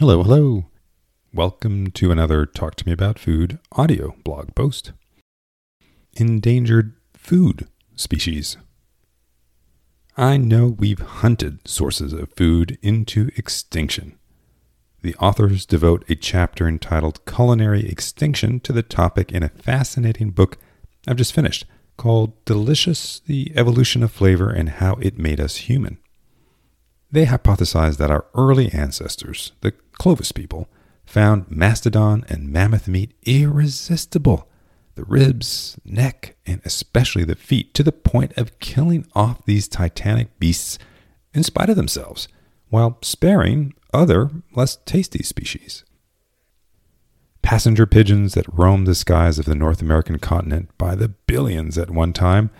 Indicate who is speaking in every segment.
Speaker 1: Hello, hello. Welcome to another Talk to Me About Food audio blog post. Endangered food species. I know we've hunted sources of food into extinction. The authors devote a chapter entitled Culinary Extinction to the topic in a fascinating book I've just finished called Delicious The Evolution of Flavor and How It Made Us Human. They hypothesize that our early ancestors, the Clovis people, found mastodon and mammoth meat irresistible. The ribs, neck, and especially the feet, to the point of killing off these titanic beasts in spite of themselves, while sparing other, less tasty species. Passenger pigeons that roamed the skies of the North American continent by the billions at one time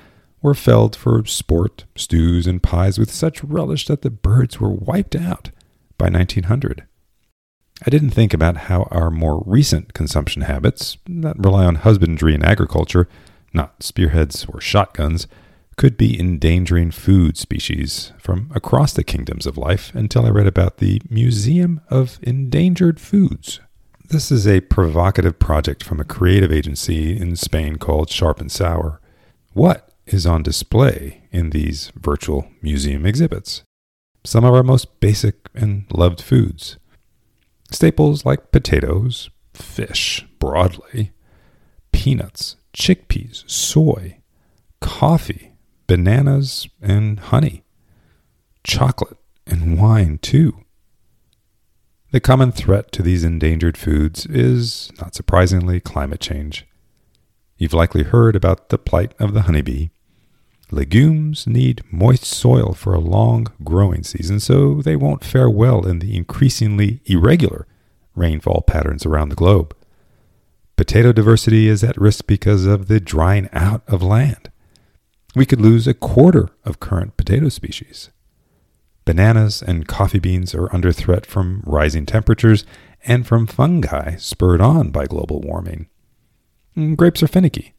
Speaker 1: were felled for sport, stews, and pies with such relish that the birds were wiped out by 1900. I didn't think about how our more recent consumption habits, that rely on husbandry and agriculture, not spearheads or shotguns, could be endangering food species from across the kingdoms of life until I read about the Museum of Endangered Foods. This is a provocative project from a creative agency in Spain called Sharp and Sour. What is on display in these virtual museum exhibits. Some of our most basic and loved foods. Staples like potatoes, fish broadly, peanuts, chickpeas, soy, coffee, bananas, and honey, chocolate, and wine, too. The common threat to these endangered foods is, not surprisingly, climate change. You've likely heard about the plight of the honeybee, Legumes need moist soil for a long growing season, so they won't fare well in the increasingly irregular rainfall patterns around the globe. Potato diversity is at risk because of the drying out of land. We could lose a quarter of current potato species. Bananas and coffee beans are under threat from rising temperatures and from fungi spurred on by global warming. Mm, grapes are finicky.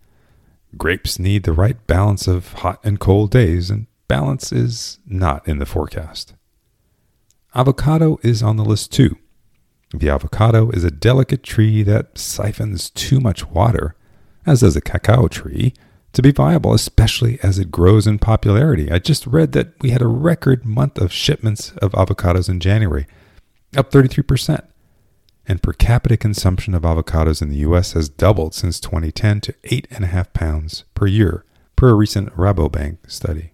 Speaker 1: Grapes need the right balance of hot and cold days, and balance is not in the forecast. Avocado is on the list too. The avocado is a delicate tree that siphons too much water, as does a cacao tree, to be viable, especially as it grows in popularity. I just read that we had a record month of shipments of avocados in January, up 33% and per capita consumption of avocados in the U.S. has doubled since 2010 to 8.5 pounds per year, per a recent Rabobank study.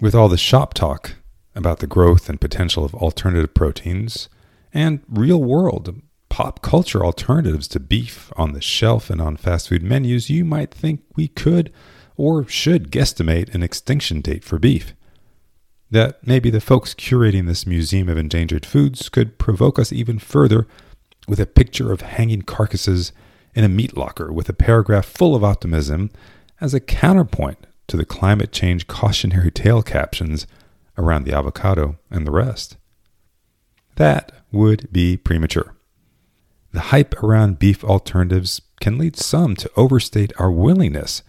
Speaker 1: With all the shop talk about the growth and potential of alternative proteins and real world pop culture alternatives to beef on the shelf and on fast food menus, you might think we could or should guesstimate an extinction date for beef that maybe the folks curating this Museum of Endangered Foods could provoke us even further with a picture of hanging carcasses in a meat locker with a paragraph full of optimism as a counterpoint to the climate change cautionary tale captions around the avocado and the rest. That would be premature. The hype around beef alternatives can lead some to overstate our willingness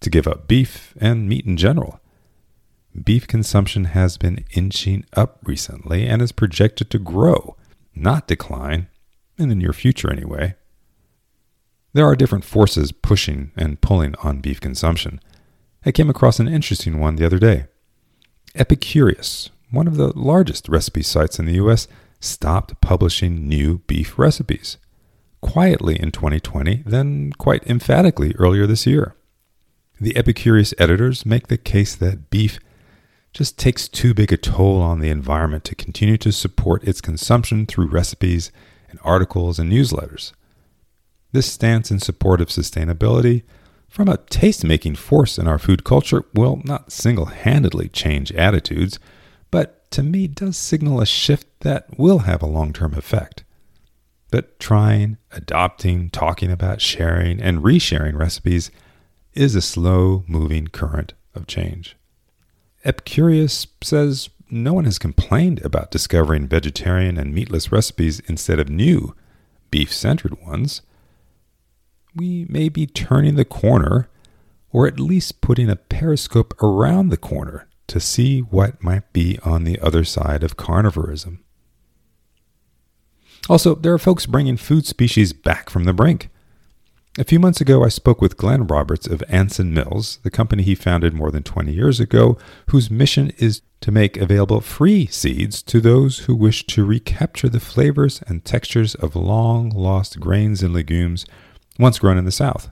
Speaker 1: to give up beef and meat in general beef consumption has been inching up recently and is projected to grow, not decline, in the near future anyway. There are different forces pushing and pulling on beef consumption. I came across an interesting one the other day. Epicurious, one of the largest recipe sites in the US, stopped publishing new beef recipes. Quietly in 2020, then quite emphatically earlier this year. The Epicurious editors make the case that beef just takes too big a toll on the environment to continue to support its consumption through recipes and articles and newsletters. This stance in support of sustainability from a taste making force in our food culture will not single handedly change attitudes, but to me does signal a shift that will have a long term effect. But trying, adopting, talking about, sharing, and resharing recipes is a slow moving current of change. Epicurious says no one has complained about discovering vegetarian and meatless recipes instead of new, beef centered ones. We may be turning the corner, or at least putting a periscope around the corner to see what might be on the other side of carnivorism. Also, there are folks bringing food species back from the brink. A few months ago, I spoke with Glenn Roberts of Anson Mills, the company he founded more than 20 years ago, whose mission is to make available free seeds to those who wish to recapture the flavors and textures of long lost grains and legumes once grown in the South.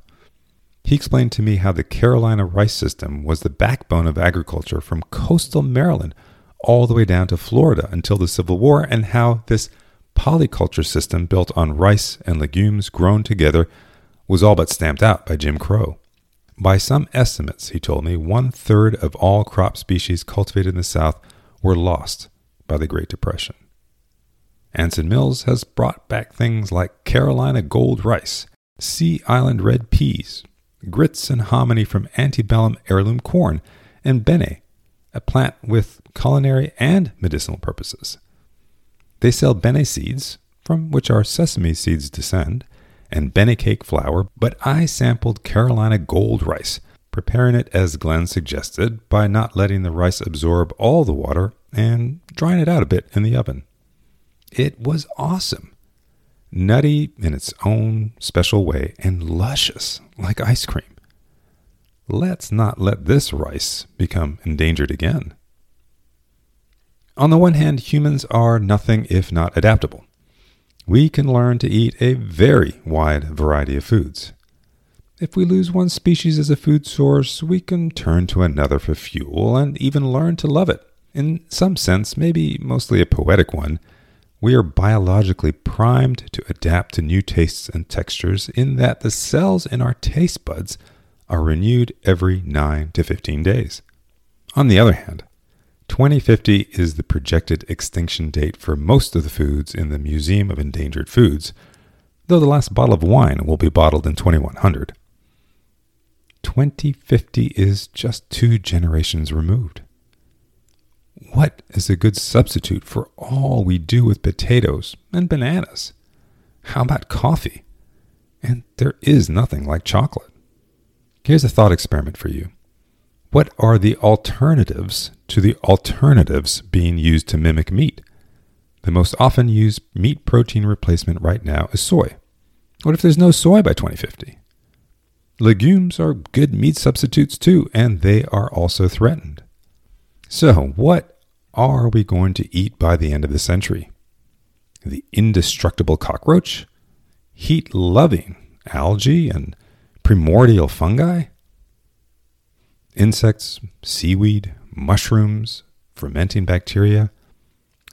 Speaker 1: He explained to me how the Carolina rice system was the backbone of agriculture from coastal Maryland all the way down to Florida until the Civil War, and how this polyculture system built on rice and legumes grown together was all but stamped out by Jim Crow. By some estimates, he told me, one third of all crop species cultivated in the South were lost by the Great Depression. Anson Mills has brought back things like Carolina gold rice, Sea Island red peas, grits and hominy from antebellum heirloom corn, and bene, a plant with culinary and medicinal purposes. They sell bene seeds, from which our sesame seeds descend, and bene cake flour, but I sampled Carolina gold rice, preparing it as Glenn suggested by not letting the rice absorb all the water and drying it out a bit in the oven. It was awesome. Nutty in its own special way and luscious like ice cream. Let's not let this rice become endangered again. On the one hand, humans are nothing if not adaptable we can learn to eat a very wide variety of foods. If we lose one species as a food source, we can turn to another for fuel and even learn to love it. In some sense, maybe mostly a poetic one, we are biologically primed to adapt to new tastes and textures in that the cells in our taste buds are renewed every 9 to 15 days. On the other hand, 2050 is the projected extinction date for most of the foods in the Museum of Endangered Foods, though the last bottle of wine will be bottled in 2100. 2050 is just two generations removed. What is a good substitute for all we do with potatoes and bananas? How about coffee? And there is nothing like chocolate. Here's a thought experiment for you. What are the alternatives to the alternatives being used to mimic meat? The most often used meat protein replacement right now is soy. What if there's no soy by 2050? Legumes are good meat substitutes too, and they are also threatened. So, what are we going to eat by the end of the century? The indestructible cockroach? Heat loving algae and primordial fungi? Insects, seaweed, mushrooms, fermenting bacteria.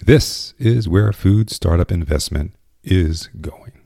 Speaker 1: This is where food startup investment is going.